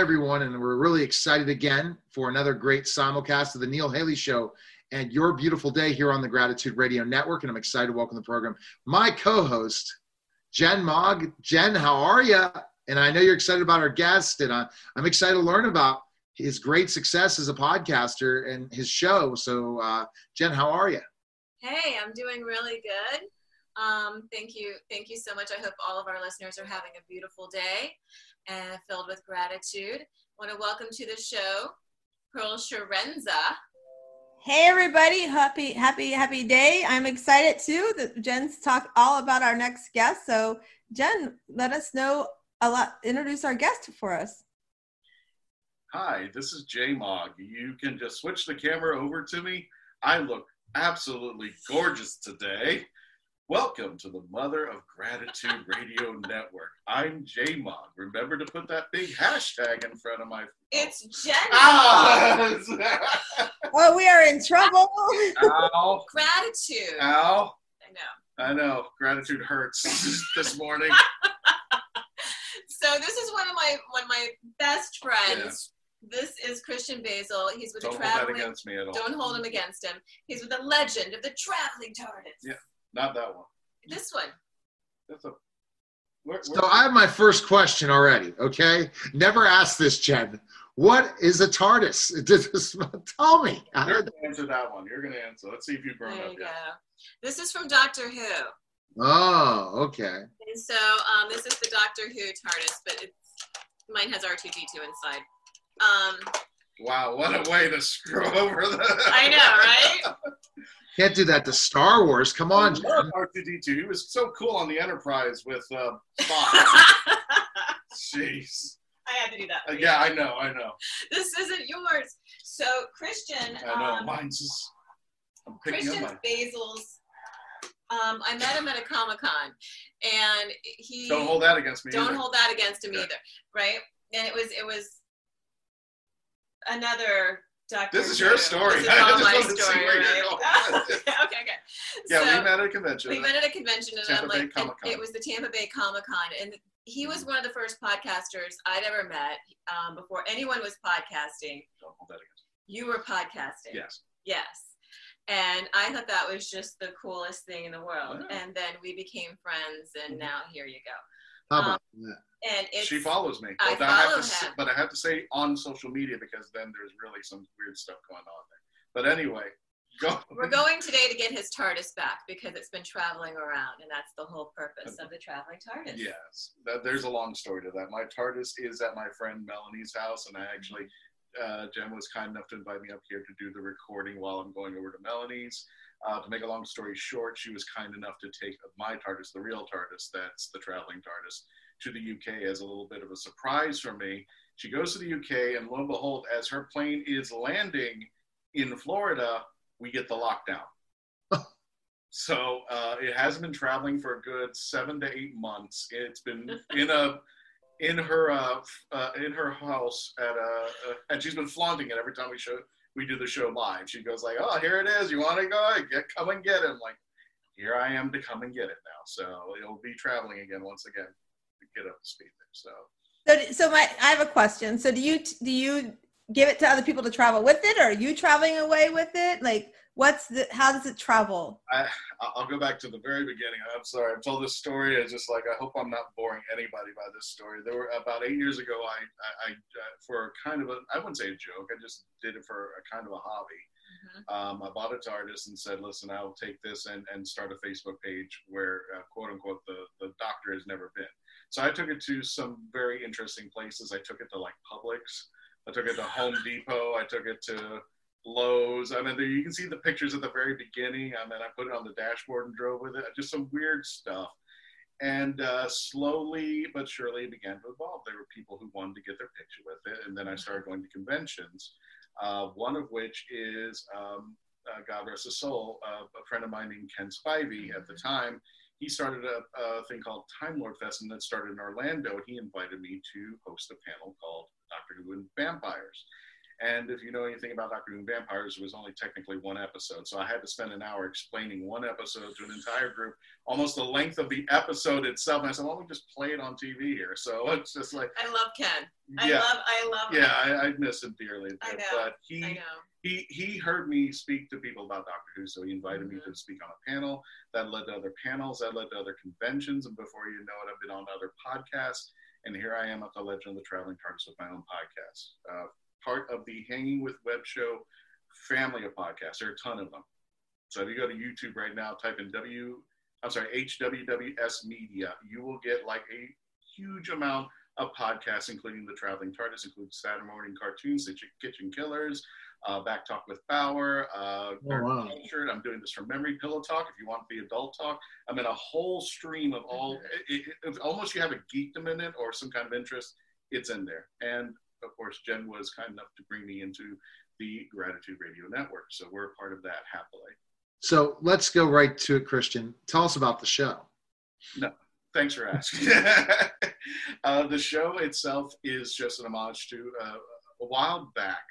Everyone, and we're really excited again for another great simulcast of the Neil Haley Show and your beautiful day here on the Gratitude Radio Network. And I'm excited to welcome the program my co-host, Jen Mogg. Jen, how are you? And I know you're excited about our guest, and I'm excited to learn about his great success as a podcaster and his show. So, uh, Jen, how are you? Hey, I'm doing really good. Um, thank you. Thank you so much. I hope all of our listeners are having a beautiful day and filled with gratitude. I want to welcome to the show Pearl Sharenza. Hey everybody, happy happy happy day. I'm excited too that Jen's talk all about our next guest. So Jen, let us know a lot introduce our guest for us. Hi, this is Jay Mogg. You can just switch the camera over to me. I look absolutely gorgeous today. Welcome to the Mother of Gratitude Radio Network. I'm J Mog. Remember to put that big hashtag in front of my. It's Jen. Ah! oh, we are in trouble. Ow. Gratitude. Ow. I know. I know. Gratitude hurts this morning. so this is one of my one of my best friends. Yeah. This is Christian Basel. He's with don't the traveling. Hold that against me at all. Don't hold him against him. He's with the legend of the traveling TARDIS. Yeah. Not that one. This one. That's a. Where, so I have my first question already. Okay, never ask this, Jen. What is a TARDIS? Tell me. You're gonna answer that one. You're gonna answer. Let's see if you've grown there up you yet. Go. This is from Doctor Who. Oh, okay. And so um, this is the Doctor Who TARDIS, but it's mine has R2D2 inside. Um, wow, what a way to screw over the. I know, right? Can't do that to Star Wars. Come on, R2D2. He was so cool on the Enterprise with uh, Spock. Jeez. I had to do that. Uh, yeah, I know, I know. This isn't yours. So Christian. I know. Um, Mine's just. I'm Christian up Basel's. Um, I met him at a Comic Con, and he. Don't hold that against me. Don't either. hold that against him either, right? And it was it was another Dr. This is your story. This is all my story, right? okay, okay. Yeah, so, we met at a convention. We met at a convention, and Tampa I'm like, it was the Tampa Bay Comic Con, and he was one of the first podcasters I'd ever met um, before anyone was podcasting. Don't hold that against You were podcasting. Yes. Yes. And I thought that was just the coolest thing in the world. And then we became friends, and Mhm. now here you go. How Um, about that? And it's she follows me. I But I, have follow to say, but I have to say on social media because then there's really some weird stuff going on there. But anyway, go. we're going today to get his TARDIS back because it's been traveling around, and that's the whole purpose of the traveling TARDIS. Yes, that, there's a long story to that. My TARDIS is at my friend Melanie's house, and I actually, uh, Jen was kind enough to invite me up here to do the recording while I'm going over to Melanie's. Uh, to make a long story short, she was kind enough to take my TARDIS, the real TARDIS, that's the traveling TARDIS, to the UK as a little bit of a surprise for me. She goes to the UK, and lo and behold, as her plane is landing in Florida, we get the lockdown. so uh, it hasn't been traveling for a good seven to eight months. It's been in a in her uh, uh, in her house at a, uh, and she's been flaunting it every time we show we do the show live. She goes like, "Oh, here it is. You want to go? Get come and get it." I'm like, here I am to come and get it now. So it'll be traveling again once again to get up to speed there. So So, so my, I have a question. So, do you do you give it to other people to travel with it, or are you traveling away with it? Like, what's the? How does it travel? I I'll go back to the very beginning. I'm sorry. I've told this story. It's just like I hope I'm not boring anybody by this story. There were about eight years ago. I I, I uh, for kind of a I wouldn't say a joke. I just did it for a kind of a hobby. Mhm. Um, I bought a TARDIS and said, listen, I'll take this and, and start a Facebook page where, uh, quote unquote, the, the doctor has never been. So I took it to some very interesting places. I took it to like Publix. I took it to Home Depot. I took it to Lowe's. I mean, there, you can see the pictures at the very beginning. I mean, I put it on the dashboard and drove with it. Just some weird stuff. And uh, slowly but surely it began to evolve. There were people who wanted to get their picture with it. And then I started going to conventions, uh, one of which is, um, uh, God rest his soul, uh, a friend of mine named Ken Spivey at the time. He started a, a thing called Time Lord Fest and that started in Orlando. He invited me to host a panel called Doctor Who and Vampires. And if you know anything about Doctor Who Vampires, it was only technically one episode. So I had to spend an hour explaining one episode to an entire group, almost the length of the episode itself. And I said, well, we just play it on TV here. So it's just like. I love Ken. Yeah. I love, I love yeah, I, I miss him dearly. I know, But he, I know. he he heard me speak to people about Doctor Who, so he invited me Mm-hmm. to speak on a panel. That led to other panels. That led to other conventions, and before you know it, I've been on other podcasts. And here I am at the Legend of the Traveling TARDIS with my own podcast, uh, part of the Hanging with Web Show family of podcasts. There are a ton of them. So if you go to YouTube right now, type in W, I'm sorry, HWWS Media, you will get like a huge amount of podcasts, including the Traveling TARDIS, includes Saturday morning cartoons, the Kitchen Killers, uh, Back Talk with Bauer, uh, Oh, wow. Cultured. I'm doing this from memory, Pillow Talk. If you want the adult talk, I'm in a whole stream of all. It, it, if almost you have a geekdom in it or some kind of interest, it's in there. And of course, Jen was kind enough to bring me into the Gratitude Radio Network, so we're a part of that happily. So let's go right to it, Christian. Tell us about the show. No, thanks for asking. uh, the show itself is just an homage to uh, a while back.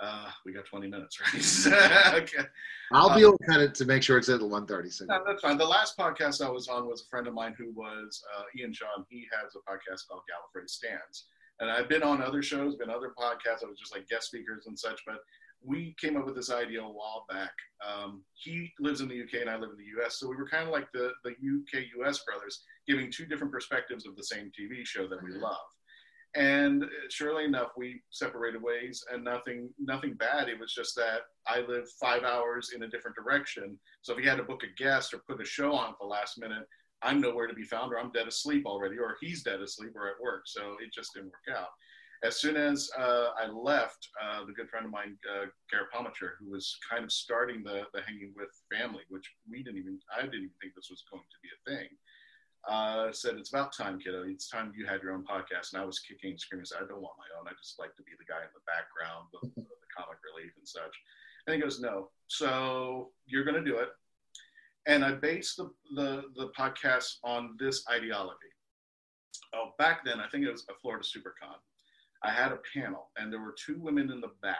Uh, we got 20 minutes, right? okay. I'll Uh, be able to cut it to make sure it's at 130. So No, that's fine. The last podcast I was on was a friend of mine who was uh, Ian Sean. He has a podcast called Gallifrey Stands. And I've been on other shows, been other podcasts. I was just like guest speakers and such. But we came up with this idea a while back. Um, he lives in the UK and I live in the US. So we were kind of like the, the UK US brothers, giving two different perspectives of the same TV show that we Mhm. love. And surely enough, we separated ways, and nothing, nothing bad. It was just that I live five hours in a different direction. So if he had to book a guest or put a show on at the last minute, I'm nowhere to be found, or I'm dead asleep already, or he's dead asleep, or at work. So it just didn't work out. As soon as uh, I left, uh, the good friend of mine, uh, Garrett Palmacher, who was kind of starting the, the Hanging With family, which we didn't even, I didn't even think this was going to be a thing, uh, said, It's about time, kiddo. It's time you had your own podcast. And I was kicking and screaming, I don't want my own. I just like to be the guy in the background, the, the comic relief and such. And he goes, No. So you're going to do it. And I based the, the, the podcast on this ideology. Oh, back then, I think it was a Florida SuperCon. I had a panel, and there were two women in the back.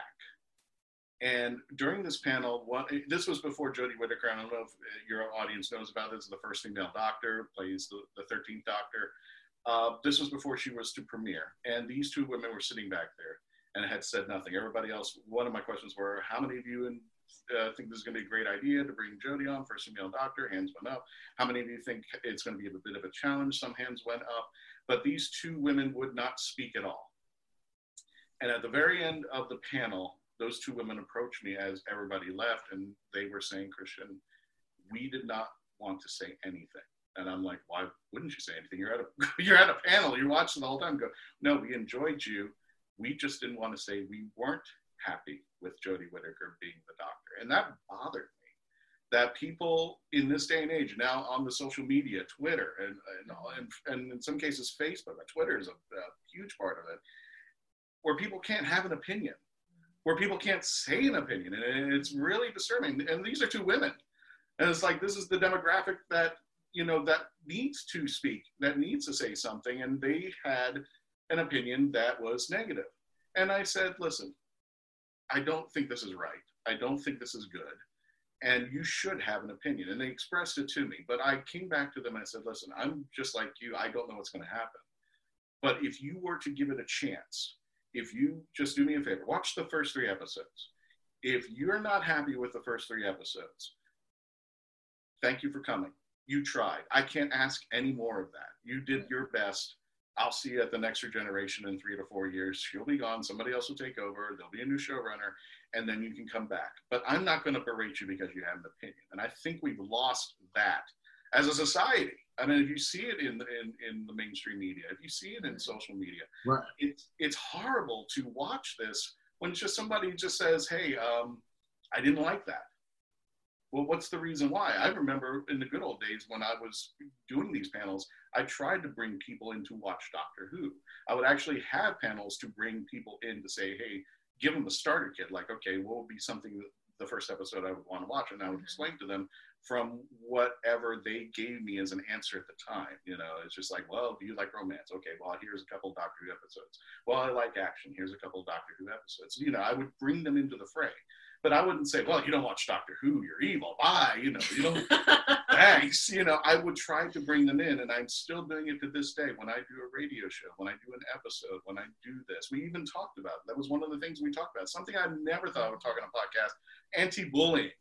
And during this panel, one, this was before Jodie Whittaker. I don't know if your audience knows about this. The first female doctor plays the, the 13th Doctor. Uh, this was before she was to premiere, and these two women were sitting back there and had said nothing. Everybody else. One of my questions were, "How many of you in, uh, think this is going to be a great idea to bring Jodie on, first female doctor?" Hands went up. How many of you think it's going to be a bit of a challenge? Some hands went up. But these two women would not speak at all. And at the very end of the panel, those two women approached me as everybody left, and they were saying, Christian, we did not want to say anything. And I'm like, why wouldn't you say anything? You're at a you're at a panel, you're watching the whole time. Go, no, we enjoyed you. We just didn't want to say we weren't happy with Jodie Whittaker being the doctor. And that bothered me. That people in this day and age now on the social media, Twitter, and and, and, in some cases Facebook, but Twitter is a, a huge part of it, where people can't have an opinion where people can't say an opinion and it's really disturbing and these are two women and it's like this is the demographic that you know that needs to speak that needs to say something and they had an opinion that was negative and i said listen i don't think this is right i don't think this is good and you should have an opinion and they expressed it to me but i came back to them and i said listen i'm just like you i don't know what's going to happen but if you were to give it a chance if you just do me a favor, watch the first three episodes. If you're not happy with the first three episodes, thank you for coming. You tried. I can't ask any more of that. You did your best. I'll see you at the next regeneration in three to four years. She'll be gone. Somebody else will take over. There'll be a new showrunner, and then you can come back. But I'm not going to berate you because you have an opinion. And I think we've lost that as a society. I mean, if you see it in, in, in the mainstream media, if you see it in social media, Right. it's it's horrible to watch this when it's just somebody just says, "Hey, um, I didn't like that." Well, what's the reason why? I remember in the good old days when I was doing these panels, I tried to bring people in to watch Doctor Who. I would actually have panels to bring people in to say, "Hey, give them a starter kit." Like, okay, what would be something the first episode I would want to watch, and I would explain to them from whatever they gave me as an answer at the time. You know, it's just like, well, do you like romance? Okay, well, here's a couple Doctor Who episodes. Well, I like action. Here's a couple Doctor Who episodes. You know, I would bring them into the fray. But I wouldn't say, well, you don't watch Doctor Who, you're evil. Bye. You know, you don't. thanks. You know, I would try to bring them in, and I'm still doing it to this day. When I do a radio show, when I do an episode, when I do this, we even talked about. That was one of the things we talked about. Something I never thought I would talk on a podcast: anti-bullying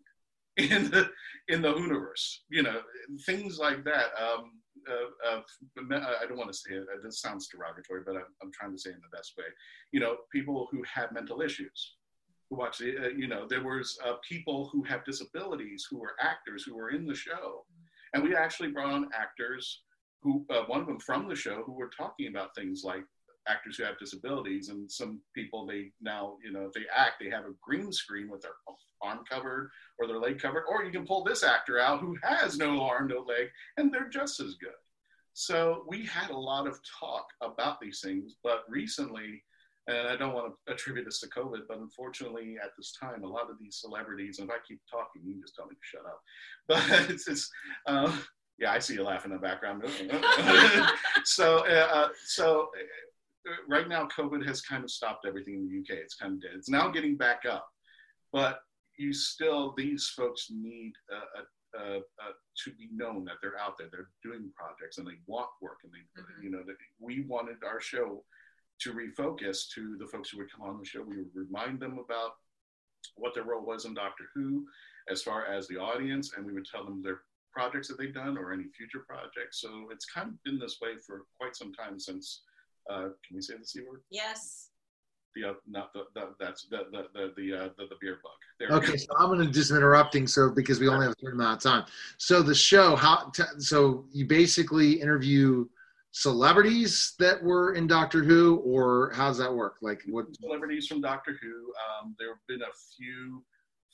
in the in the universe. You know, things like that. Um, uh, uh, I don't want to say it. This sounds derogatory, but I'm, I'm trying to say it in the best way. You know, people who have mental issues watch the, uh, you know, there was uh, people who have disabilities who were actors who were in the show. And we actually brought on actors who, uh, one of them from the show, who were talking about things like actors who have disabilities. And some people, they now, you know, if they act, they have a green screen with their arm covered or their leg covered. Or you can pull this actor out who has no arm, no leg, and they're just as good. So we had a lot of talk about these things, but recently, and I don't want to attribute this to COVID, but unfortunately, at this time, a lot of these celebrities, and if I keep talking, you just tell me to shut up. But it's, it's um, yeah, I see you laughing in the background. so, uh, uh, so uh, right now, COVID has kind of stopped everything in the UK. It's kind of dead. It's now getting back up, but you still, these folks need uh, uh, uh, to be known that they're out there, they're doing projects, and they want work, and they, mm-hmm. you know, that we wanted our show to refocus to the folks who would come on the show. We would remind them about what their role was in Doctor Who as far as the audience, and we would tell them their projects that they've done or any future projects. So it's kind of been this way for quite some time since, uh, can we say the C word? Yes. The, uh, not the, the that's the the the the, uh, the, the beer bug. There okay, so I'm going to just interrupting so because we only have a certain amount of time. So the show, how t- so you basically interview celebrities that were in Doctor Who, or how does that work? Like what celebrities from Doctor Who? Um, there have been a few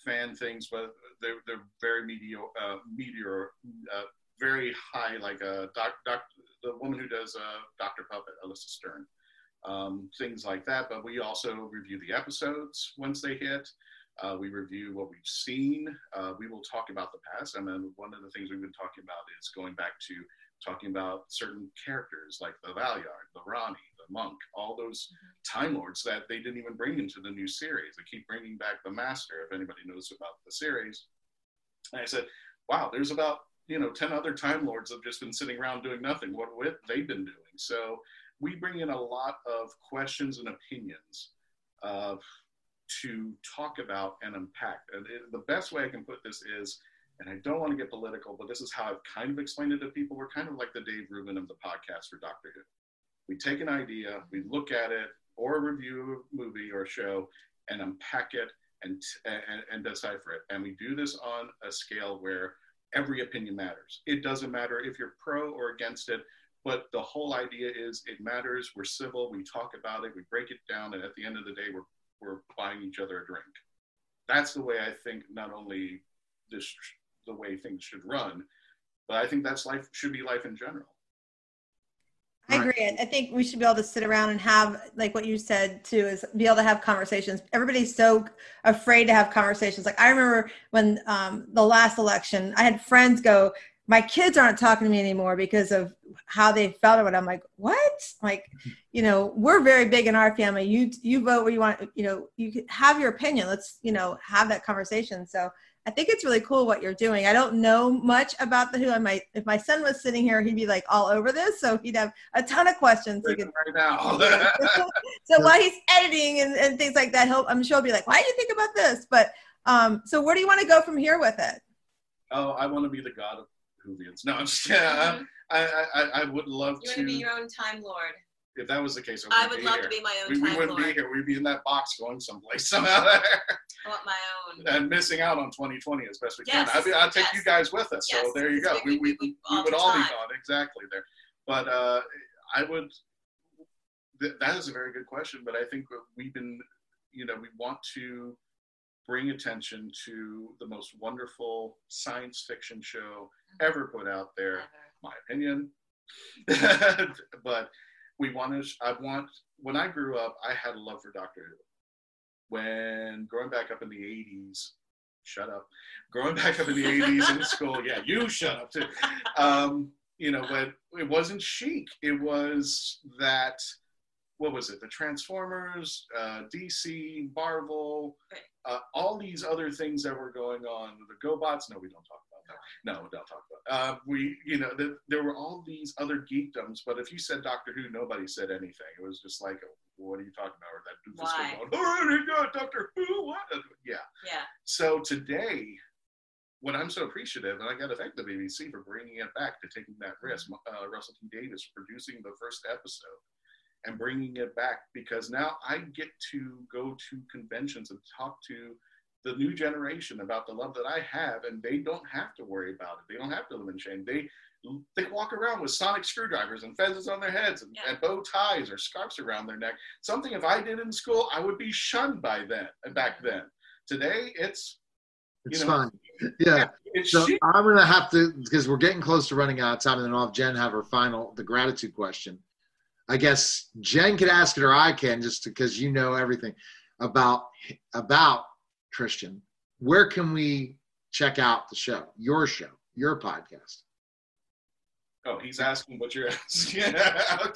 fan things, but they're, they're very mediocre, uh, meteor, uh, very high. Like a uh, doc, doc, the woman who does uh, Doctor Puppet, Alisa Stern, um, things like that. But we also review the episodes once they hit. Uh, we review what we've seen. Uh, we will talk about the past. And then one of the things we've been talking about is going back to talking about certain characters like the Valeyard, the Rani, the Monk, all those Time Lords that they didn't even bring into the new series. They keep bringing back the Master, if anybody knows about the series. And I said, wow, there's about you know 10 other Time Lords have just been sitting around doing nothing. What what they've been doing? So we bring in a lot of questions and opinions uh, to talk about and unpack. And the best way I can put this is and I don't want to get political, but this is how I've kind of explained it to people. We're kind of like the Dave Rubin of the podcast for Doctor Who. We take an idea, we look at it, or review a movie or a show, and unpack it and, and, and decipher it. And we do this on a scale where every opinion matters. It doesn't matter if you're pro or against it, but the whole idea is it matters. We're civil, we talk about it, we break it down, and at the end of the day, we're, we're buying each other a drink. That's the way I think not only this the way things should run. But I think that's life should be life in general. I agree. I think we should be able to sit around and have, like what you said too, is be able to have conversations. Everybody's so afraid to have conversations. Like I remember when um, the last election, I had friends go, "My kids aren't talking to me anymore because of how they felt about it." I'm like, "What?" Like, you know, we're very big in our family. You you vote where you want. You know, you have your opinion. Let's you know have that conversation. So I think it's really cool what you're doing. I don't know much about the Who. I might, if my son was sitting here, he'd be like all over this, so he'd have a ton of questions. Right, could, right now. so while he's editing and, and things like that, he'll, I'm sure he'll be like, "Why do you think about this?" But um, so where do you want to go from here with it? Oh, I want to be the god of Whovians. No, I'm just kidding. Mm-hmm. I, I, I would love you to. You want to be your own time lord if that was the case, I would love here. to be my own. We, we wouldn't Lord. be here. We'd be in that box going someplace somehow. I want my own. And missing out on 2020 as best we yes. can. I'd, I'd take yes. you guys with us. Yes. So there you go. We, we, we, we would all be gone exactly there. But uh, I would. Th- that is a very good question. But I think we've been, you know, we want to bring attention to the most wonderful science fiction show mm-hmm. ever put out there. Ever. My opinion. but we want to, I want, when I grew up, I had a love for Doctor Who. When growing back up in the 80s, shut up. Growing back up in the 80s in school, yeah, you shut up too. Um, you know, but it wasn't chic. It was that, what was it? The Transformers, uh, DC, Marvel, uh, all these other things that were going on. The GoBots, no, we don't talk No, we don't talk about. Uh, we, you know, the, there were all these other geekdoms, but if you said Doctor Who, nobody said anything. It was just like, what are you talking about? Or that doofus Why? going, oh my God, Doctor Who, what? Yeah. Yeah. So today, what I'm so appreciative, and I got to thank the BBC for bringing it back to taking that risk. Uh, Russell T Davies producing the first episode and bringing it back because now I get to go to conventions and talk to the new generation about the love that I have, and they don't have to worry about it. They don't have to live in shame. They they walk around with sonic screwdrivers and feathers on their heads and, Yeah. and bow ties or scarves around their neck. Something if I did in school, I would be shunned by then. Back then, today it's It's You know, fine. Yeah. it's So chic. I'm gonna have to because we're getting close to running out of time, and then I'll have Jen have her final the gratitude question. I guess Jen could ask it or I can, just because you know everything about about Christian. Where can we check out the show, your show, your podcast? Oh, he's asking what you're asking. You got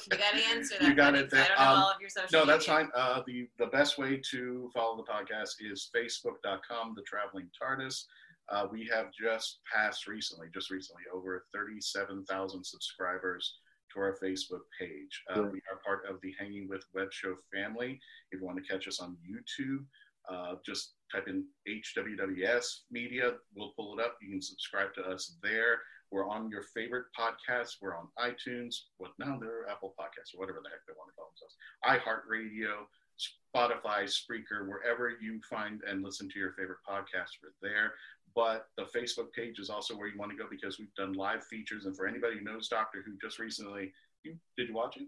to answer that. You got buddy, it 'cause I there. don't know Um, all of your social No, that's fine. Uh, the the best way to follow the podcast is facebook.com, the traveling TARDIS. Uh, we have just passed recently, just recently, over 37,000 subscribers to our Facebook page. Uh, Good. we are part of the Hanging with Web Show family. If you want to catch us on YouTube, uh, just type in HWWS Media. We'll pull it up. You can subscribe to us there. We're on your favorite podcasts. We're on iTunes. What now? They're Apple Podcasts or whatever the heck they want to call themselves. iHeartRadio, Spotify, Spreaker, wherever you find and listen to your favorite podcasts, we're there. But the Facebook page is also where you want to go because we've done live features. And for anybody who knows Doctor Who, just recently, you did you watch it?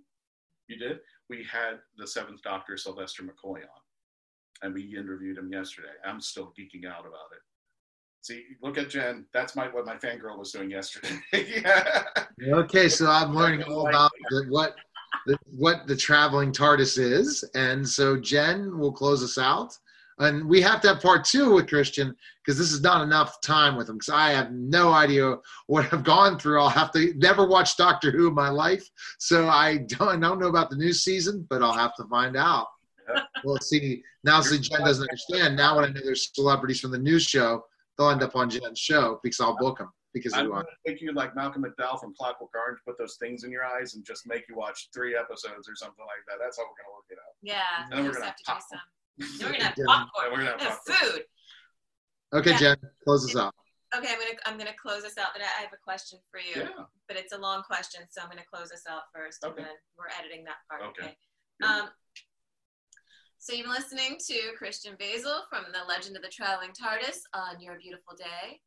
You did. We had the Seventh Doctor, Sylvester McCoy, on, and we interviewed him yesterday. I'm still geeking out about it. See, look at Jen. That's my what my fangirl was doing yesterday. yeah. Okay, so I'm learning all about the, what the, what the traveling TARDIS is, and so Jen will close us out, and we have to have part two with Christian because this is not enough time with him because I have no idea what I've gone through. I'll have to never watch Doctor Who in my life, so I don't, I don't know about the new season, but I'll have to find out. Yeah. Well, see, now see Jen doesn't understand. Now when I know there's celebrities from the news show, they'll end up on Jen's show because I'll book them because I'm going to make you like Malcolm McDowell from Clockwork Orange, put those things in your eyes and just make you watch three episodes or something like that. That's how we're going to work it out. Yeah, And then we we're gonna have to do some. Then we're gonna have popcorn. And we're gonna have Have popcorn. food. Okay, Yeah. Jen, close us out. Okay, I'm gonna I'm gonna close this out, but I have a question for you. Yeah. But it's a long question, so I'm gonna close this out first, Okay. and then we're editing that part. Okay. Okay. Yeah. Um. So you've been listening to Christian Basel from the Legend of the Traveling TARDIS on Your Beautiful Day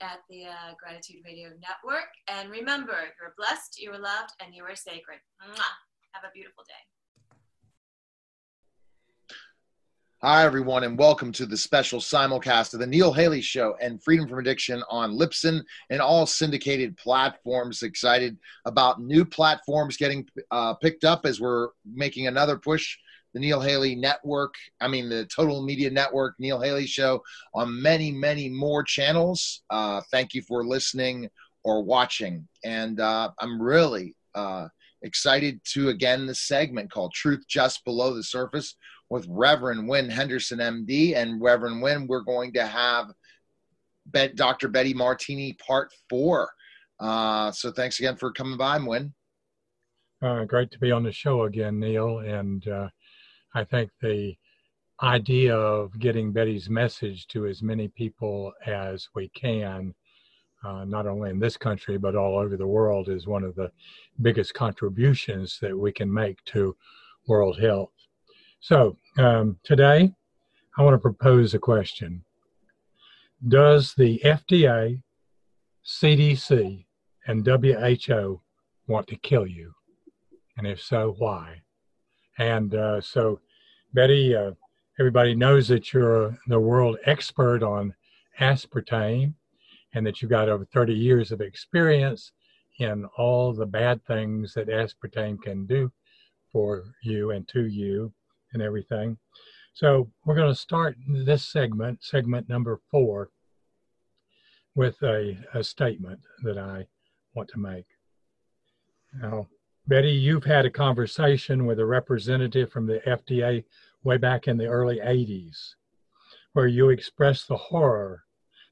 at the uh, Gratitude Radio Network. And remember, you're blessed, you are loved, and you are sacred. Mwah. Have a beautiful day. Hi, everyone, and welcome to the special simulcast of the Neil Haley Show and Freedom from Addiction on Lipson and all syndicated platforms. Excited about new platforms getting uh, picked up as we're making another push. The Neil Haley Network, I mean, the Total Media Network, Neil Haley Show on many, many more channels. Uh, thank you for listening or watching. And uh, I'm really uh, excited to, again, the segment called Truth Just Below the Surface with Reverend Wynn Henderson, MD, and Reverend Wynn. We're going to have Dr. Betty Martini Part Four. Uh, so thanks again for coming by, Wynn. Uh, great to be on the show again, Neil. And uh, I think the idea of getting Betty's message to as many people as we can, uh, not only in this country, but all over the world, is one of the biggest contributions that we can make to world health. So um, today, I want to propose a question Does the FDA, CDC, and WHO want to kill you? And if so, why? And uh, so, Betty, uh, everybody knows that you're the world expert on aspartame and that you've got over 30 years of experience in all the bad things that aspartame can do for you and to you and everything. So we're going to start this segment, segment number four, with a, a statement that I want to make. Now, Betty, you've had a conversation with a representative from the FDA way back in the early 80s, where you expressed the horror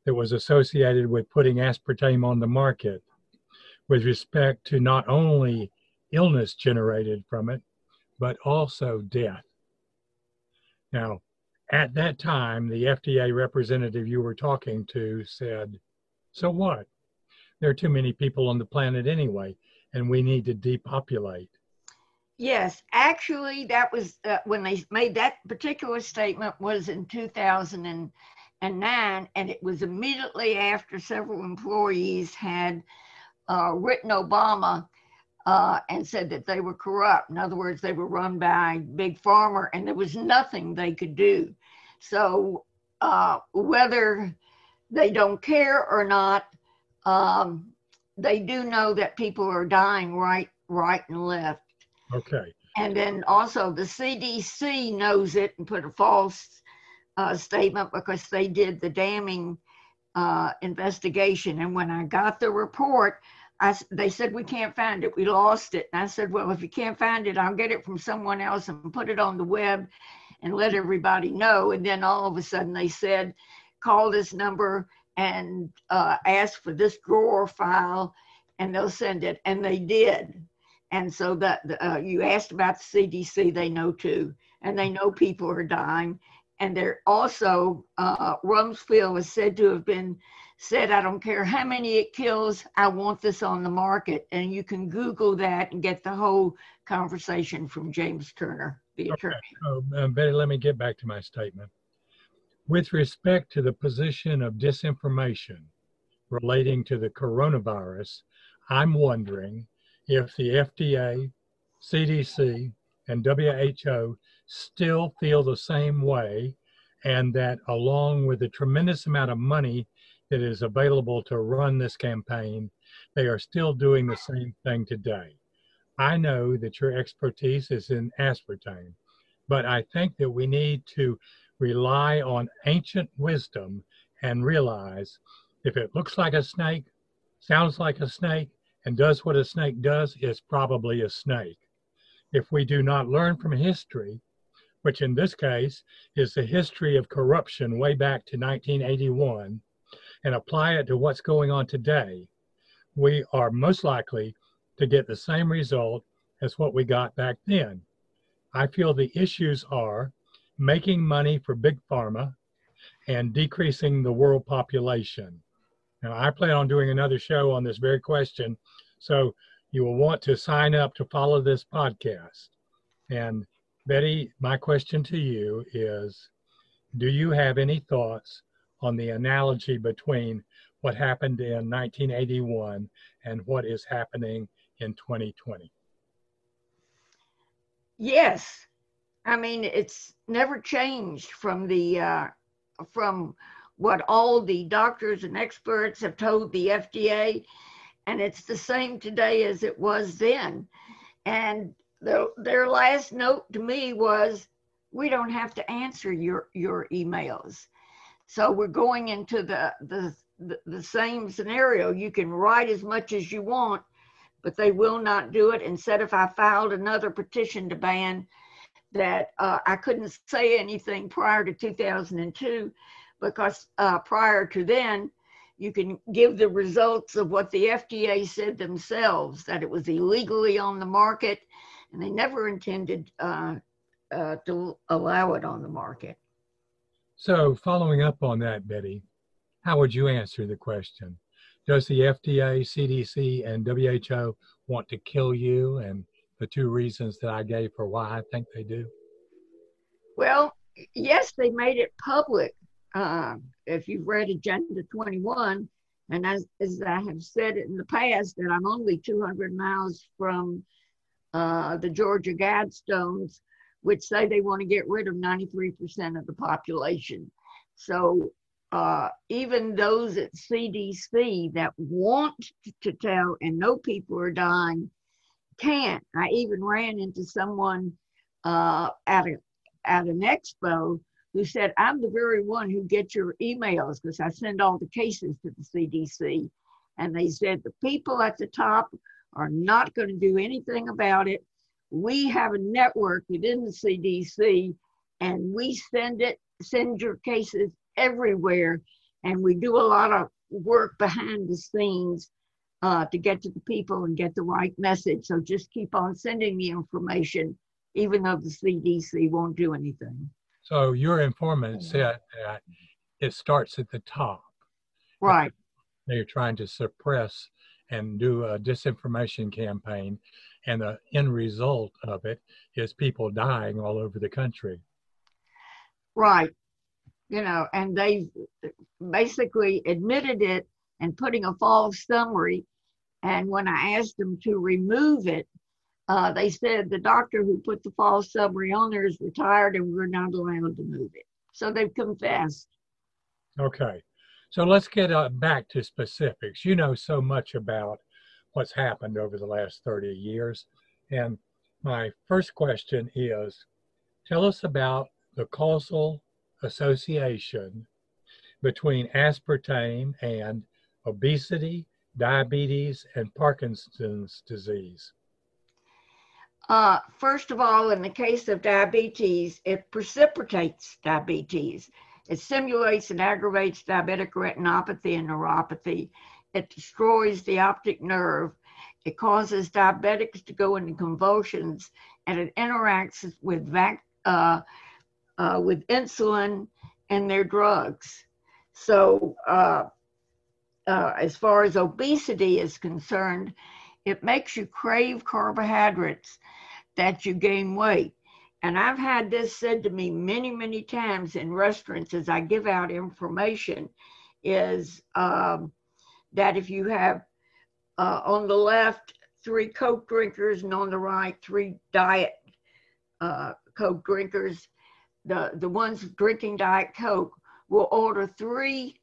that was associated with putting aspartame on the market with respect to not only illness generated from it, but also death. Now, at that time, the FDA representative you were talking to said, So what? There are too many people on the planet anyway, and we need to depopulate. Yes, actually, that was uh, when they made that particular statement was in 2009, and it was immediately after several employees had uh, written Obama uh, and said that they were corrupt. In other words, they were run by Big Pharma, and there was nothing they could do. So uh, whether they don't care or not, um, they do know that people are dying right, right and left. Okay. And then also the CDC knows it and put a false uh, statement because they did the damning uh, investigation. And when I got the report, I, they said we can't find it. We lost it. And I said, well, if you can't find it, I'll get it from someone else and put it on the web and let everybody know. And then all of a sudden they said, call this number and uh, ask for this drawer file and they'll send it. And they did. And so that uh, you asked about the CDC, they know too, and they know people are dying. And they're also, uh, Rumsfeld is said to have been said, I don't care how many it kills, I want this on the market. And you can Google that and get the whole conversation from James Turner, the attorney. Okay. Oh, uh, Betty, let me get back to my statement. With respect to the position of disinformation relating to the coronavirus, I'm wondering if the FDA, CDC, and WHO still feel the same way, and that along with the tremendous amount of money that is available to run this campaign, they are still doing the same thing today. I know that your expertise is in aspartame, but I think that we need to rely on ancient wisdom and realize if it looks like a snake, sounds like a snake, and does what a snake does, it's probably a snake. If we do not learn from history, which in this case is the history of corruption way back to 1981, and apply it to what's going on today, we are most likely to get the same result as what we got back then. I feel the issues are making money for big pharma and decreasing the world population. Now, I plan on doing another show on this very question, so you will want to sign up to follow this podcast. And Betty, my question to you is Do you have any thoughts on the analogy between what happened in 1981 and what is happening in 2020? Yes. I mean, it's never changed from the uh, from what all the doctors and experts have told the FDA, and it's the same today as it was then. And the, their last note to me was, "We don't have to answer your your emails." So we're going into the, the, the, the same scenario. You can write as much as you want, but they will not do it. And said if I filed another petition to ban that uh, I couldn't say anything prior to 2002 because uh, prior to then, you can give the results of what the FDA said themselves that it was illegally on the market and they never intended uh, uh to allow it on the market. So, following up on that, Betty, how would you answer the question? Does the FDA, CDC, and WHO want to kill you? And the two reasons that I gave for why I think they do? Well, yes, they made it public. Uh, if you've read Agenda 21, and as, as I have said in the past, that I'm only 200 miles from uh, the Georgia Guidestones, which say they want to get rid of 93% of the population. So uh, even those at CDC that want to tell and know people are dying can't. I even ran into someone uh, at a at an expo who said, I'm the very one who gets your emails because I send all the cases to the CDC. And they said, the people at the top are not going to do anything about it. We have a network within the CDC and we send it, send your cases everywhere. And we do a lot of work behind the scenes uh, to get to the people and get the right message. So just keep on sending the information, even though the CDC won't do anything. So your informant said that it starts at the top. Right. They're trying to suppress and do a disinformation campaign, and the end result of it is people dying all over the country. Right. You know, and they basically admitted it and putting a false summary. And when I asked them to remove it, uh, they said the doctor who put the false summary on there is retired and we're not allowed to move it. So they've confessed. Okay. So let's get uh, back to specifics. You know so much about what's happened over the last 30 years. And my first question is tell us about the causal association between aspartame and obesity, diabetes, and Parkinson's disease. Uh, first of all, in the case of diabetes, it precipitates diabetes. It simulates and aggravates diabetic retinopathy and neuropathy. It destroys the optic nerve. It causes diabetics to go into convulsions, and it interacts with vac, uh, uh, with insulin and their drugs. So, uh, as far as obesity is concerned, it makes you crave carbohydrates that you gain weight. And I've had this said to me many, many times in restaurants as I give out information is um, that if you have uh, on the left three Coke drinkers and on the right three Diet uh, Coke drinkers, the, the ones drinking Diet Coke will order three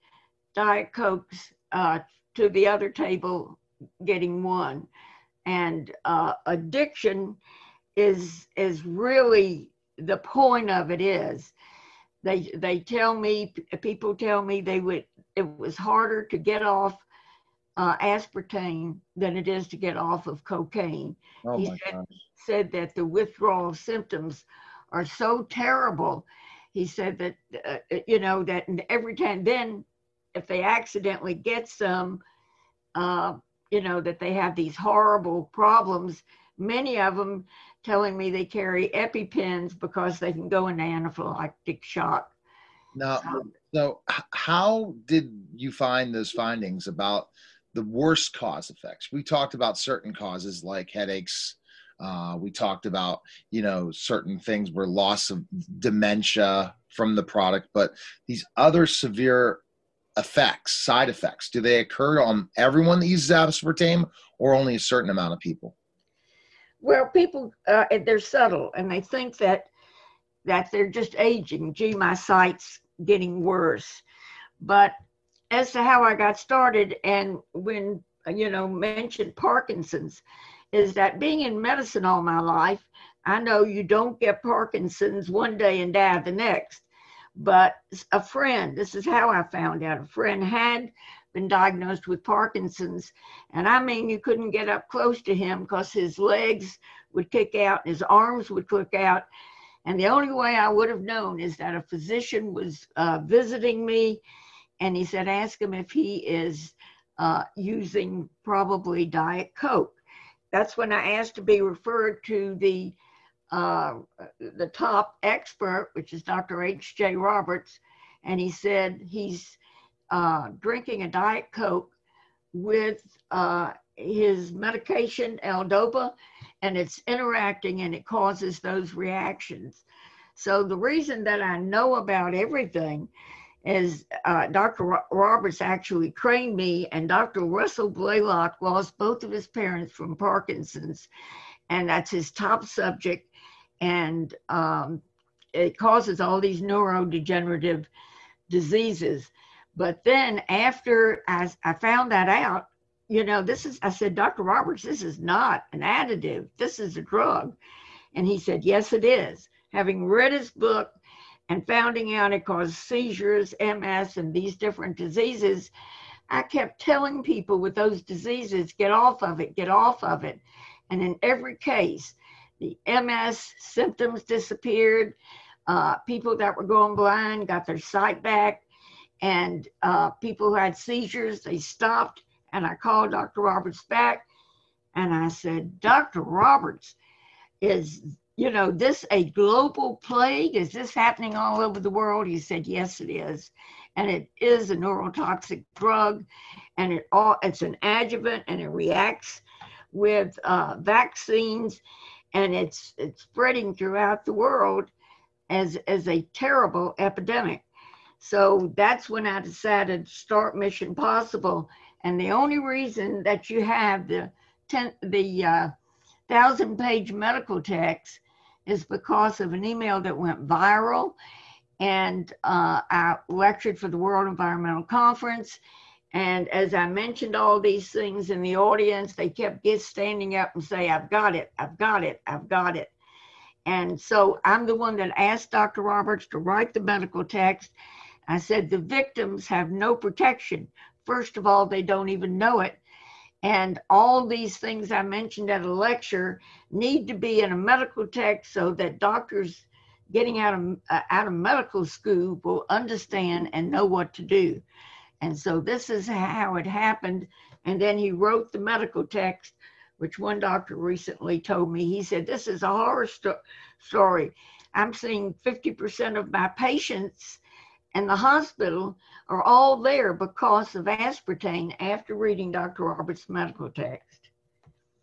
Diet Cokes uh, to the other table, getting one. And uh, addiction is is really the point of it is they they tell me people tell me they would it was harder to get off uh, aspartame than it is to get off of cocaine. Oh he said, said, that the withdrawal symptoms are so terrible. He said that uh, you know that every time then if they accidentally get some, uh, you know that they have these horrible problems. Many of them telling me they carry EpiPens because they can go into anaphylactic shock. Now, so how did you find those findings about the worst cause effects? We talked about certain causes like headaches. Uh, we talked about you know certain things where loss of dementia from the product, but these other severe effects, side effects, do they occur on everyone that uses aspartame or only a certain amount of people? Well, people uh, they're subtle and they think that that they're just aging. Gee, my sight's getting worse. But as to how I got started and when you know mentioned Parkinson's, is that being in medicine all my life, I know you don't get Parkinson's one day and die the next. But a friend, this is how I found out. A friend had been diagnosed with Parkinson's. And I mean, you couldn't get up close to him because his legs would kick out, his arms would kick out. And the only way I would have known is that a physician was uh, visiting me and he said, ask him if he is uh, using probably Diet Coke. That's when I asked to be referred to the uh, the top expert, which is Dr. H.J. Roberts, and he said he's uh, drinking a Diet Coke with uh, his medication, L-Dopa, and it's interacting and it causes those reactions. So the reason that I know about everything is uh, Dr. Roberts actually trained me, and Dr. Russell Blaylock lost both of his parents from Parkinson's, and that's his top subject, and um, it causes all these neurodegenerative diseases. But then after I, I found that out, you know, this is, I said, Dr. Roberts, this is not an additive. This is a drug. And he said, yes, it is. having read his book and finding out it caused seizures, MS, and these different diseases, I kept telling people with those diseases, get off of it, get off of it. And in every case, the MS symptoms disappeared. Uh, people that were going blind got their sight back. And uh, people who had seizures, they stopped. And I called Dr. Roberts back and I said, Dr. Roberts, is you know this a global plague is this happening all over the world he said yes it is and it is a neurotoxic drug and it all it's an adjuvant and it reacts with uh, vaccines and it's it's spreading throughout the world as as a terrible epidemic so that's when i decided to start mission possible and the only reason that you have the ten, the uh, thousand page medical text is because of an email that went viral. And uh, I lectured for the World Environmental Conference. And as I mentioned all these things in the audience, they kept get standing up and say, I've got it, I've got it, I've got it. And so I'm the one that asked Dr. Roberts to write the medical text. I said, the victims have no protection. First of all, they don't even know it. And all these things I mentioned at a lecture need to be in a medical text so that doctors getting out of uh, out of medical school will understand and know what to do. And so this is how it happened. And then he wrote the medical text, which one doctor recently told me. He said, This is a horror sto- story. I'm seeing 50% of my patients and the hospital are all there because of aspartame after reading Dr. Roberts' medical text.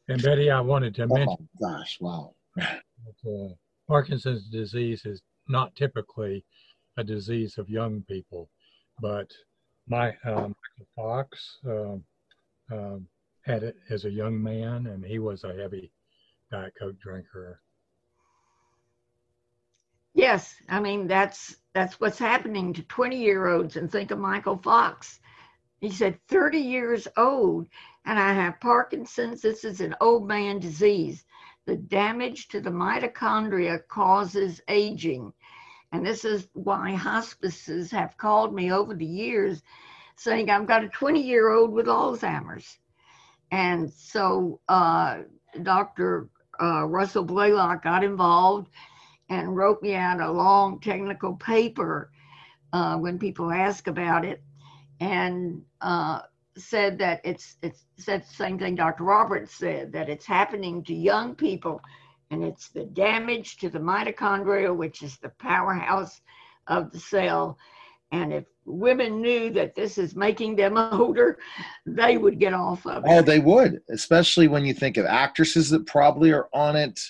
And Betty, I wanted to Oh mention my gosh! Wow. that uh, Parkinson's disease is not typically a disease of young people, but my um, Michael Fox um, um, had it as a young man, and he was a heavy Diet Coke drinker. Yes, I mean that's that's what's happening to 20 year olds and think of Michael Fox. He said 30 years old and I have Parkinson's. This is an old man disease. The damage to the mitochondria causes aging. And this is why hospices have called me over the years saying, I've got a 20 year old with Alzheimer's. And so uh, Dr. Uh, Russell Blaylock got involved and wrote me out a long technical paper uh, when people ask about it and uh, said that it's it's said the same thing Dr. Roberts said that it's happening to young people and it's the damage to the mitochondria which is the powerhouse of the cell. And if women knew that this is making them older they would get off of it. Oh, they would, especially when you think of actresses that probably are on it,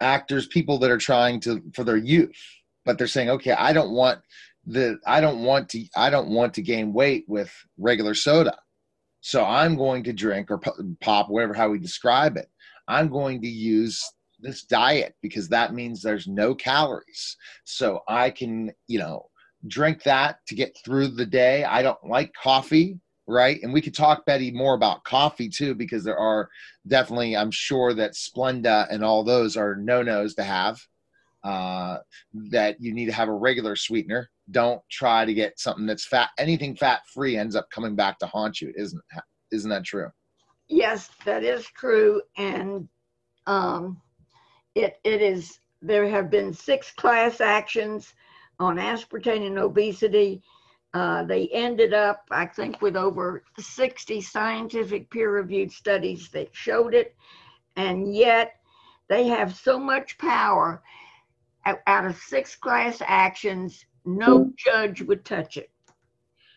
actors, people that are trying to for their youth, but they're saying, okay, I don't want the, I don't want to, I don't want to gain weight with regular soda, so I'm going to drink or pop, whatever how we describe it. I'm going to use this diet because that means there's no calories, so I can, you know, drink that to get through the day. I don't like coffee right? And we could talk, Betty, more about coffee too, because there are definitely, I'm sure that Splenda and all those are no nos to have. Uh, that you need to have a regular sweetener. Don't try to get something that's fat. Anything fat free ends up coming back to haunt you, isn't isn't that true? Yes, that is true. And um, it, it is, there have been six class actions on aspartame and obesity. Uh, they ended up, I think, with over 60 scientific peer reviewed studies that showed it. And yet they have so much power out of six class actions, no judge would touch it.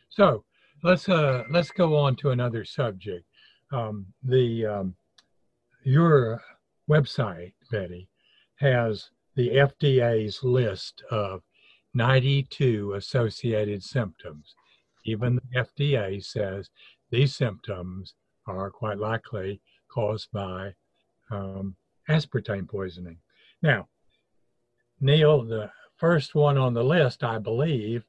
So let's uh, let's go on to another subject. Um, the um, your website, Betty, has the FDA's list of 92 associated symptoms. Even the FDA says these symptoms are quite likely caused by um, aspartame poisoning. Now, Neil, the first one on the list, I believe,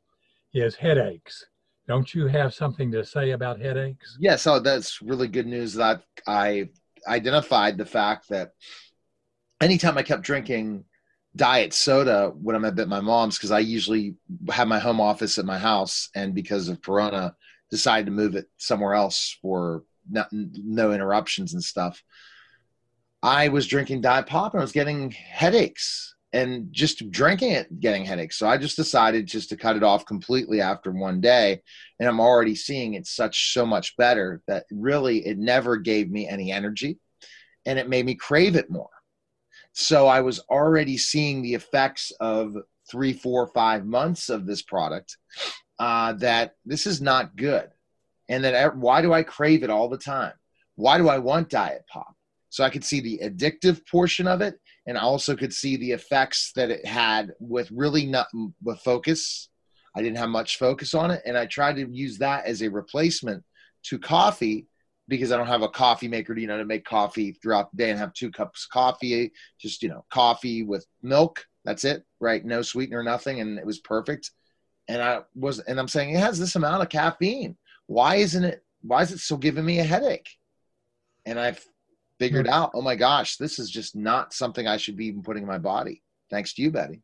is headaches. Don't you have something to say about headaches? Yes, oh, that's really good news. That I identified the fact that anytime I kept drinking diet soda when I'm at my mom's because I usually have my home office at my house, and because of Corona, decided to move it somewhere else for not, no interruptions and stuff. I was drinking Diet Pop and I was getting headaches and just drinking it getting headaches. So I just decided just to cut it off completely after one day. And I'm already seeing it such so much better that really it never gave me any energy and it made me crave it more. So I was already seeing the effects of three, four, five months of this product uh, that this is not good. And that why do I crave it all the time? Why do I want diet pop? So I could see the addictive portion of it, and I also could see the effects that it had with really not with focus. I didn't have much focus on it, and I tried to use that as a replacement to coffee because I don't have a coffee maker, you know, to make coffee throughout the day and have two cups of coffee, just, you know, coffee with milk. That's it, right? No sweetener, nothing. And it was perfect. And I was, and I'm saying it has this amount of caffeine. Why isn't it, why is it still giving me a headache? And I figured hmm. out, oh my gosh, this is just not something I should be even putting in my body. Thanks to you, Betty.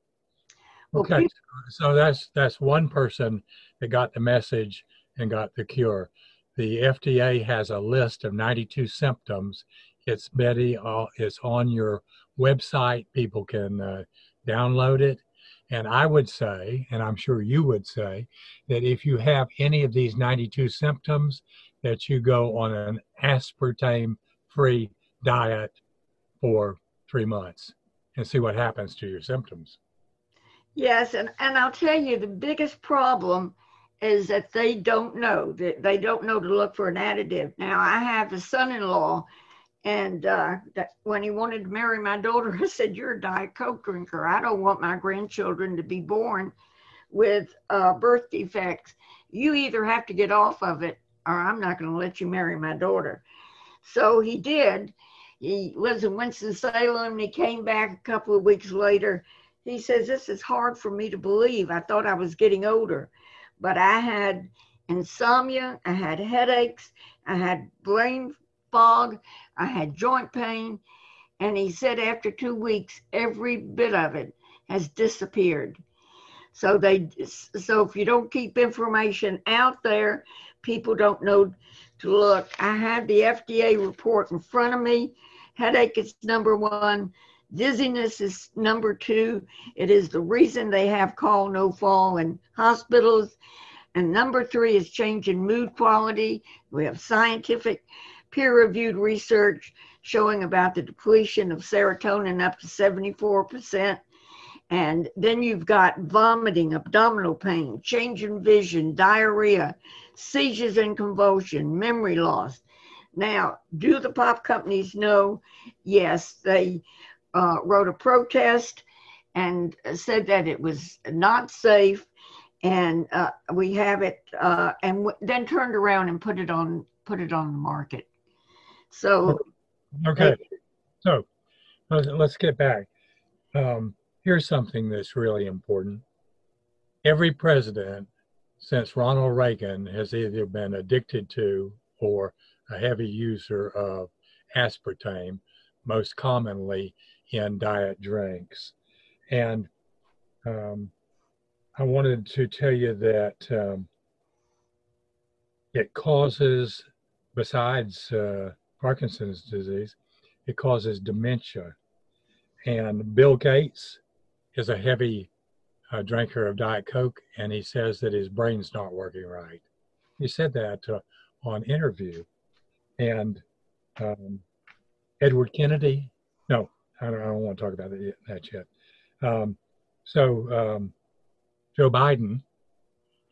Okay. So that's, that's one person that got the message and got the cure. The FDA has a list of 92 symptoms. It's Betty. Uh, it's on your website. People can uh, download it. And I would say, and I'm sure you would say, that if you have any of these 92 symptoms, that you go on an aspartame-free diet for three months and see what happens to your symptoms. Yes, and, and I'll tell you the biggest problem is that they don't know that they don't know to look for an additive. Now I have a son-in-law, and uh, when he wanted to marry my daughter, I said, "You're a diet coke drinker. I don't want my grandchildren to be born with uh, birth defects. You either have to get off of it, or I'm not going to let you marry my daughter." So he did. He lives in Winston Salem. He came back a couple of weeks later. He says, "This is hard for me to believe. I thought I was getting older." But I had insomnia, I had headaches, I had brain fog, I had joint pain. And he said after two weeks, every bit of it has disappeared. So they, so if you don't keep information out there, people don't know to look. I had the FDA report in front of me. Headache is number one. Dizziness is number two. It is the reason they have call no fall in hospitals. And number three is change in mood quality. We have scientific peer reviewed research showing about the depletion of serotonin up to 74%. And then you've got vomiting, abdominal pain, change in vision, diarrhea, seizures and convulsion, memory loss. Now, do the pop companies know? Yes, they uh, wrote a protest and said that it was not safe. And uh, we have it uh, and w- then turned around and put it on put it on the market. So okay. So let's get back. Um, here's something that's really important. Every president since ronald reagan has either been addicted to or a heavy user of aspartame most commonly in diet drinks. And um, I wanted to tell you that um, it causes, besides uh, Parkinson's disease, it causes dementia. And Bill Gates is a heavy uh, drinker of Diet Coke, and he says that his brain's not working right. He said that uh, on interview. And um, Edward Kennedy, no, I don't, I don't want to talk about that, that yet. Um, so um, Joe Biden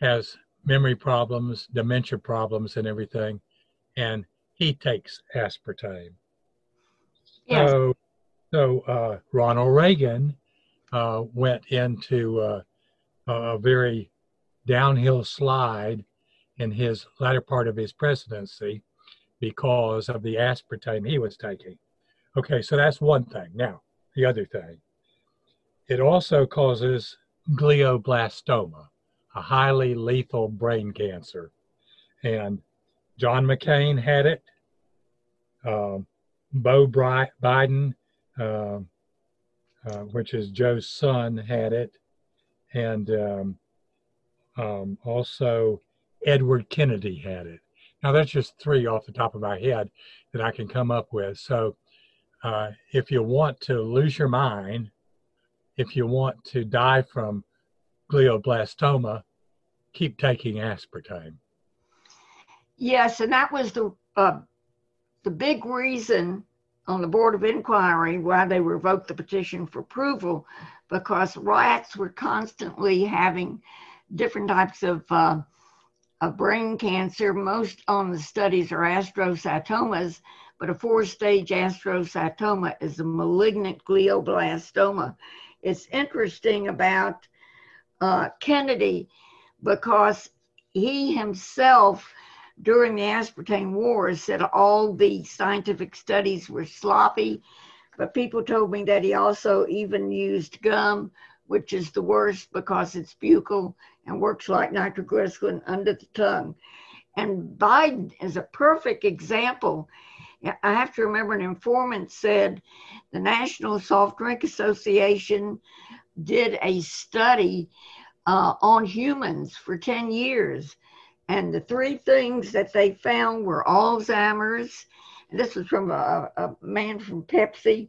has memory problems, dementia problems, and everything, and he takes aspartame. Yes. So, so uh, Ronald Reagan uh, went into uh, a very downhill slide in his latter part of his presidency because of the aspartame he was taking. Okay, so that's one thing. Now, the other thing, it also causes glioblastoma, a highly lethal brain cancer. And John McCain had it. Um, Beau Biden, uh, uh, which is Joe's son, had it, and um, um, also Edward Kennedy had it. Now, that's just three off the top of my head that I can come up with. So, uh, if you want to lose your mind, if you want to die from glioblastoma, keep taking aspartame. Yes, and that was the uh, the big reason on the Board of Inquiry why they revoked the petition for approval, because rats were constantly having different types of, uh, of brain cancer. Most on the studies are astrocytomas, but a four-stage astrocytoma is a malignant glioblastoma. It's interesting about uh, Kennedy because he himself during the aspartame wars said all the scientific studies were sloppy, but people told me that he also even used gum, which is the worst because it's buccal and works like nitroglycerin under the tongue. And Biden is a perfect example. I have to remember an informant said the National Soft Drink Association did a study uh, on humans for 10 years and the three things that they found were Alzheimer's. This was from a, a man from Pepsi,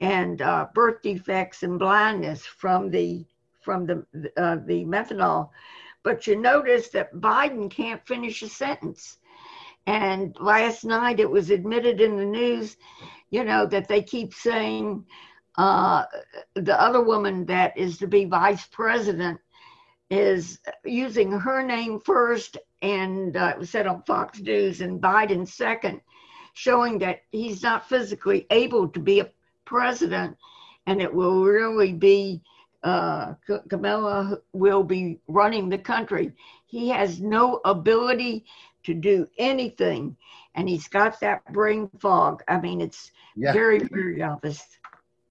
and uh, birth defects and blindness from the from the uh, the methanol. But you notice that Biden can't finish a sentence. And last night it was admitted in the news, you know, that they keep saying uh, the other woman that is to be vice president is using her name first and uh, it was said on Fox News and Biden second, showing that he's not physically able to be a president, and it will really be uh, Kamala will be running the country. He has no ability to do anything, and he's got that brain fog. I mean, it's yeah. very, very obvious.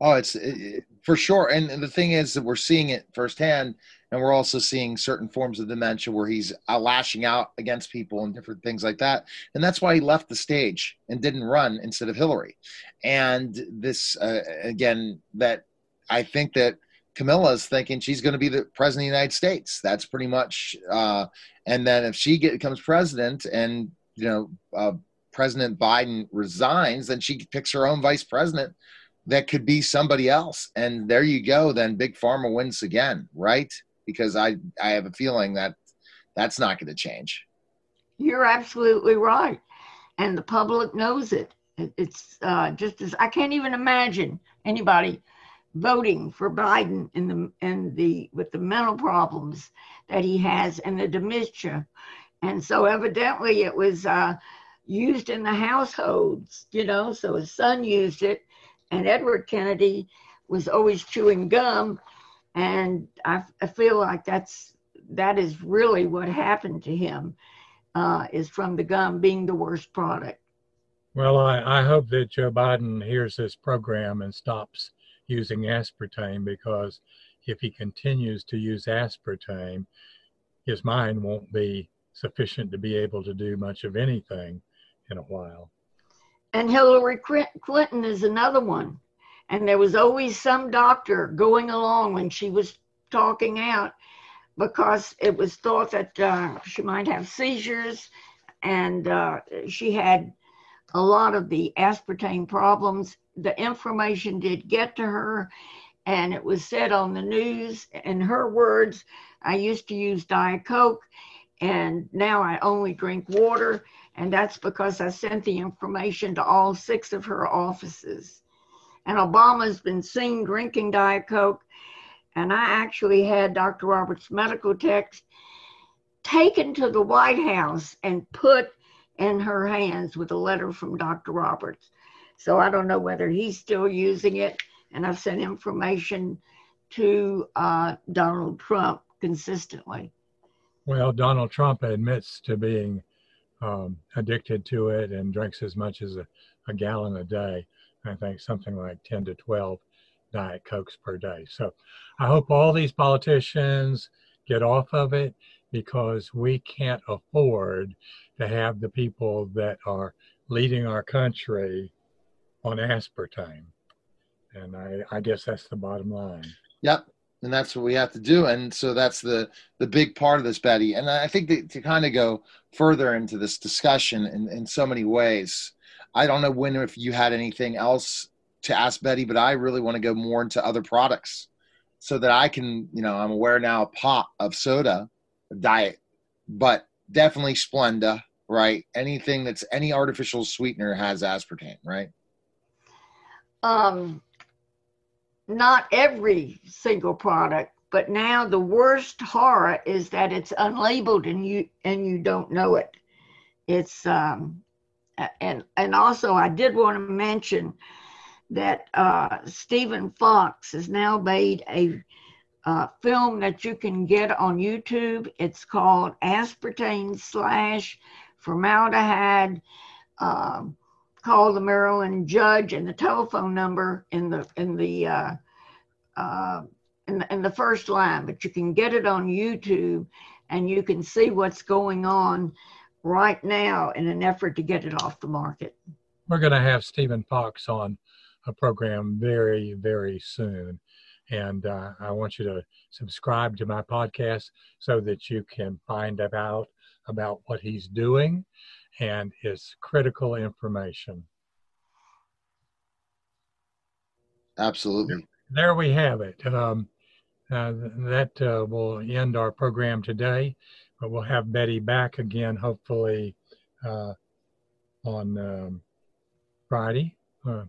Oh, it's it, for sure. And the thing is that we're seeing it firsthand and we're also seeing certain forms of dementia where he's uh, lashing out against people and different things like that and that's why he left the stage and didn't run instead of hillary and this uh, again that i think that Camilla's thinking she's going to be the president of the United States. That's pretty much, uh, and then if she get, becomes president and you know uh, President Biden resigns, then she picks her own vice president. That could be somebody else, and there you go. Then Big Pharma wins again, right? because I I have a feeling that that's not going to change. You're absolutely right, and the public knows it. It's uh, just as I can't even imagine anybody voting for Biden in the and the with the mental problems that he has and the dementia, and so evidently it was uh, used in the households, you know. So his son used it, and Edward Kennedy was always chewing gum and I, I feel like that's that is really what happened to him uh, is from the gum being the worst product. Well, I, I hope that Joe Biden hears this program and stops using aspartame because if he continues to use aspartame, his mind won't be sufficient to be able to do much of anything in a while. And Hillary Clinton is another one. And there was always some doctor going along when she was talking out because it was thought that uh, she might have seizures and uh, she had a lot of the aspartame problems. The information did get to her, and it was said on the news. In her words, I used to use Diet Coke, and now I only drink water, and that's because I sent the information to all six of her offices and Obama's been seen drinking Diet Coke. And I actually had Dr. Roberts' medical text taken to the White House and put in her hands with a letter from Dr. Roberts. So I don't know whether he's still using it. And I've sent information to uh, Donald Trump consistently. Well, Donald Trump admits to being um, addicted to it and drinks as much as a, a gallon a day. I think something like 10 to 12 Diet Cokes per day. So I hope all these politicians get off of it because we can't afford to have the people that are leading our country on aspartame. And I, I guess that's the bottom line. Yep. And that's what we have to do. And so that's the the big part of this, Betty. And I think that to kind of go further into this discussion in, in so many ways, I don't know when if you had anything else to ask Betty, but I really want to go more into other products so that I can, you know, I'm aware now pop of soda, diet, but definitely Splenda, right? Anything that's any artificial sweetener has aspartame, right? Um, not every single product, but now the worst horror is that it's unlabeled and you and you don't know it. It's um, and and also I did want to mention that uh, Stephen Fox has now made a uh, film that you can get on YouTube. It's called Aspartame slash Formaldehyde. Um, call the Maryland judge and the telephone number in the in the uh, uh, in the, in the first line. But you can get it on YouTube, and you can see what's going on right now in an effort to get it off the market. We're going to have Stephen Fox on a program very, very soon. And uh, I want you to subscribe to my podcast so that you can find out about what he's doing and his critical information. Absolutely. There we have it. Um, uh, that uh, will end our program today, but we'll have Betty back again, hopefully, uh, on um, Friday. Uh,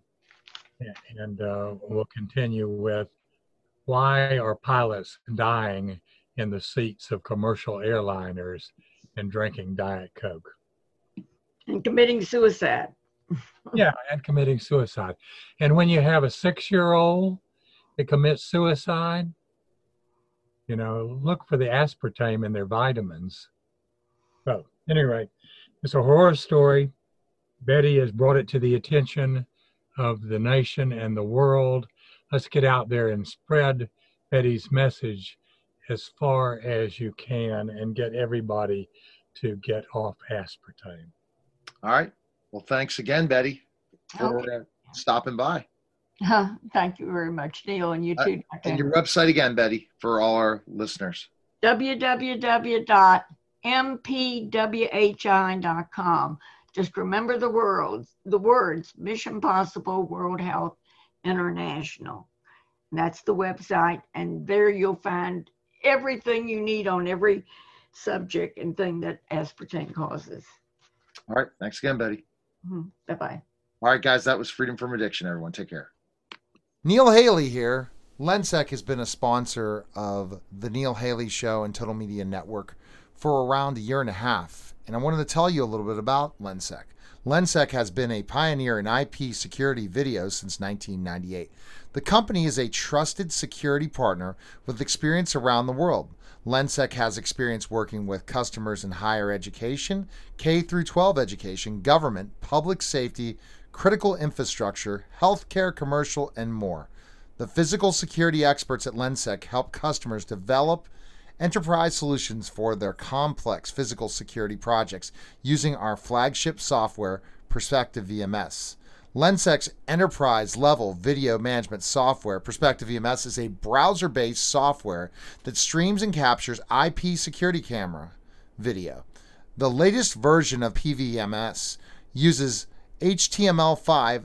and uh, we'll continue with why are pilots dying in the seats of commercial airliners and drinking Diet Coke? And committing suicide. yeah, and committing suicide. And when you have a six year old that commits suicide, you know, look for the aspartame in their vitamins. So, anyway, it's a horror story. Betty has brought it to the attention of the nation and the world. Let's get out there and spread Betty's message as far as you can and get everybody to get off aspartame. All right. Well, thanks again, Betty, for okay. uh, stopping by. Uh, thank you very much, Neil, and you uh, too. Uh, and your website again, Betty, for all our listeners. www.mpwhi.com. Just remember the words, the words Mission Possible World Health International. And that's the website, and there you'll find everything you need on every subject and thing that aspartame causes. All right. Thanks again, Betty. Mm-hmm. Bye bye. All right, guys. That was Freedom from Addiction, everyone. Take care. Neil Haley here. Lensec has been a sponsor of the Neil Haley Show and Total Media Network for around a year and a half. And I wanted to tell you a little bit about Lensec. Lensec has been a pioneer in IP security video since 1998. The company is a trusted security partner with experience around the world. Lensec has experience working with customers in higher education, K through 12 education, government, public safety, critical infrastructure, healthcare, commercial, and more. The physical security experts at Lensec help customers develop enterprise solutions for their complex physical security projects using our flagship software, Perspective VMS. Lensec's enterprise level video management software, Perspective VMS, is a browser based software that streams and captures IP security camera video. The latest version of PVMS uses HTML5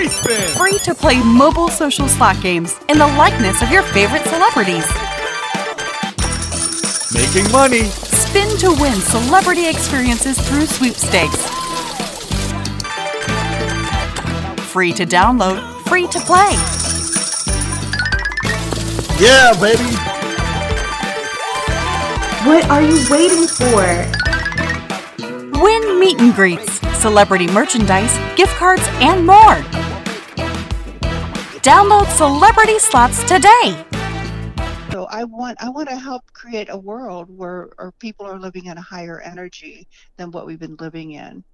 Free spin. Free to play mobile social slot games in the likeness of your favorite celebrities. Making money. Spin to win celebrity experiences through sweepstakes. Free to download, free to play. Yeah, baby. What are you waiting for? Win meet and greets, celebrity merchandise, gift cards, and more. Download Celebrity Slots today. So I want I want to help create a world where our people are living in a higher energy than what we've been living in.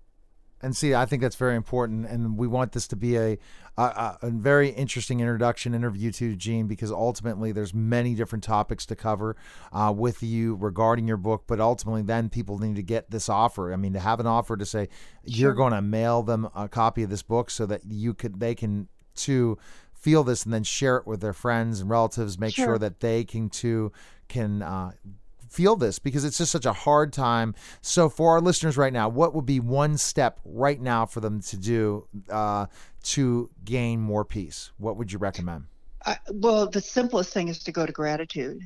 And see, I think that's very important, and we want this to be a a, a very interesting introduction interview to Jean because ultimately there's many different topics to cover uh, with you regarding your book, but ultimately then people need to get this offer. I mean, to have an offer to say you're going to mail them a copy of this book so that you could they can too feel this and then share it with their friends and relatives, make sure, Sure. that they can too can uh, feel this because it's just such a hard time. So, for our listeners right now, what would be one step right now for them to do uh, to gain more peace? What would you recommend? I, well, the simplest thing is to go to gratitude.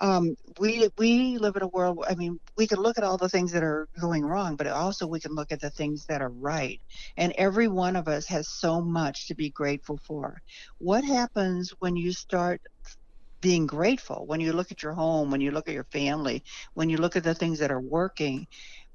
Um, we we live in a world. I mean, we can look at all the things that are going wrong, but also we can look at the things that are right. And every one of us has so much to be grateful for. What happens when you start being grateful? When you look at your home, when you look at your family, when you look at the things that are working,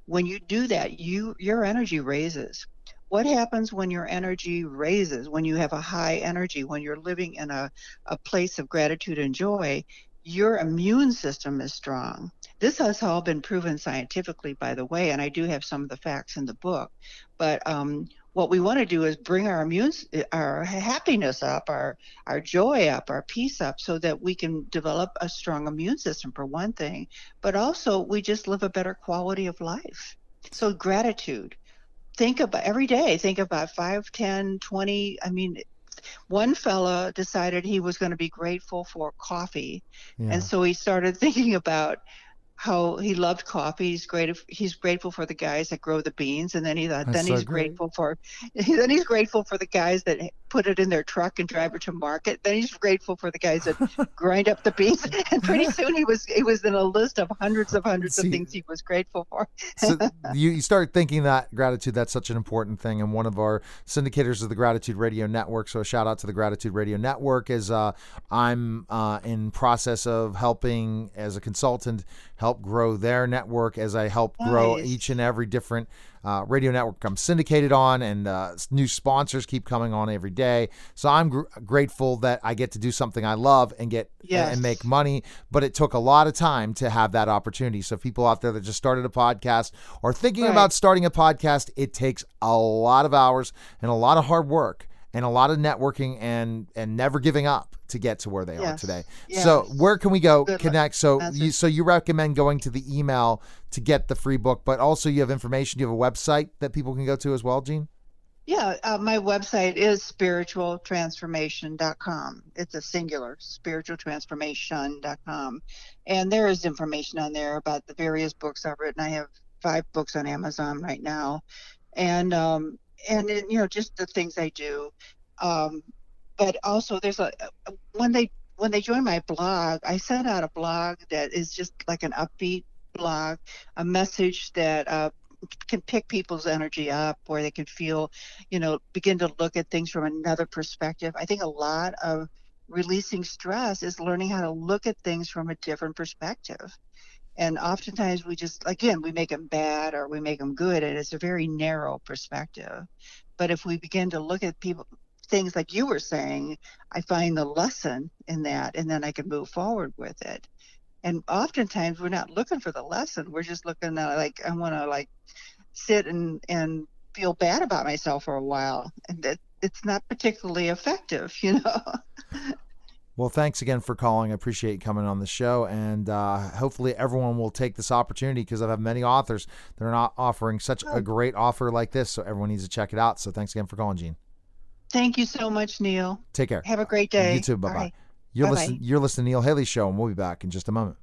when you do that, you your energy raises what happens when your energy raises when you have a high energy when you're living in a, a place of gratitude and joy your immune system is strong. This has all been proven scientifically by the way and i do have some of the facts in the book. But um, what we want to do is bring our immune our happiness up our our joy up our peace up so that we can develop a strong immune system for one thing but also we just live a better quality of life. So gratitude. Think about every day think about 5 10 20 i mean one fella decided he was going to be grateful for coffee Yeah. and so he started thinking about how he loved coffee he's great he's grateful for the guys that grow the beans and then he thought That's then so he's great. grateful for then he's grateful for the guys that put it in their truck and drive it to market then he's grateful for the guys that grind up the beef. and pretty soon he was he was in a list of hundreds of hundreds See- of things he was grateful for so you, you start thinking that gratitude that's such an important thing and one of our syndicators of the gratitude radio network so a shout out to the gratitude radio network is uh, i'm uh, in process of helping as a consultant help grow their network as i help grow Nice. each and every different uh, radio network I'm syndicated on, and uh, new sponsors keep coming on every day. So I'm gr- grateful that I get to do something I love and get Yes. and make money. But it took a lot of time to have that opportunity. So people out there that just started a podcast or thinking Right. about starting a podcast, it takes a lot of hours and a lot of hard work and a lot of networking and and never giving up to get to where they are today. Yes. So where can we go Good connect? So you so you recommend going to the email to get the free book, but also you have information. You have a website that people can go to as well, Jean. Yeah, uh, my website is spiritualtransformation.com. It's a singular, spiritualtransformation.com. And there is information on there about the various books I've written. I have five books on Amazon right now. And, um, and you know, just the things I do. Um, but also there's a, when they, when they join my blog, I send out a blog that is just like an upbeat blog, a message that, uh, can pick people's energy up where they can feel you know, begin to look at things from another perspective. I think a lot of releasing stress is learning how to look at things from a different perspective. And oftentimes we just, again, we make them bad or we make them good, and it's a very narrow perspective. But if we begin to look at people, things like you were saying, I find the lesson in that, and then I can move forward with it. And oftentimes we're not looking for the lesson. We're just looking at like, I want to like sit and, and feel bad about myself for a while and that it's not particularly effective you know Well, thanks again for calling. I appreciate you coming on the show, and uh, hopefully everyone will take this opportunity because I've many authors that are not offering such a great offer like this. So everyone needs to check it out. So thanks again for calling, Jean. thank you so much neil Take care. have a great day You too. Bye bye. You're Bye-bye. listening. You're listening to Neil Haley Show, and we'll be back in just a moment.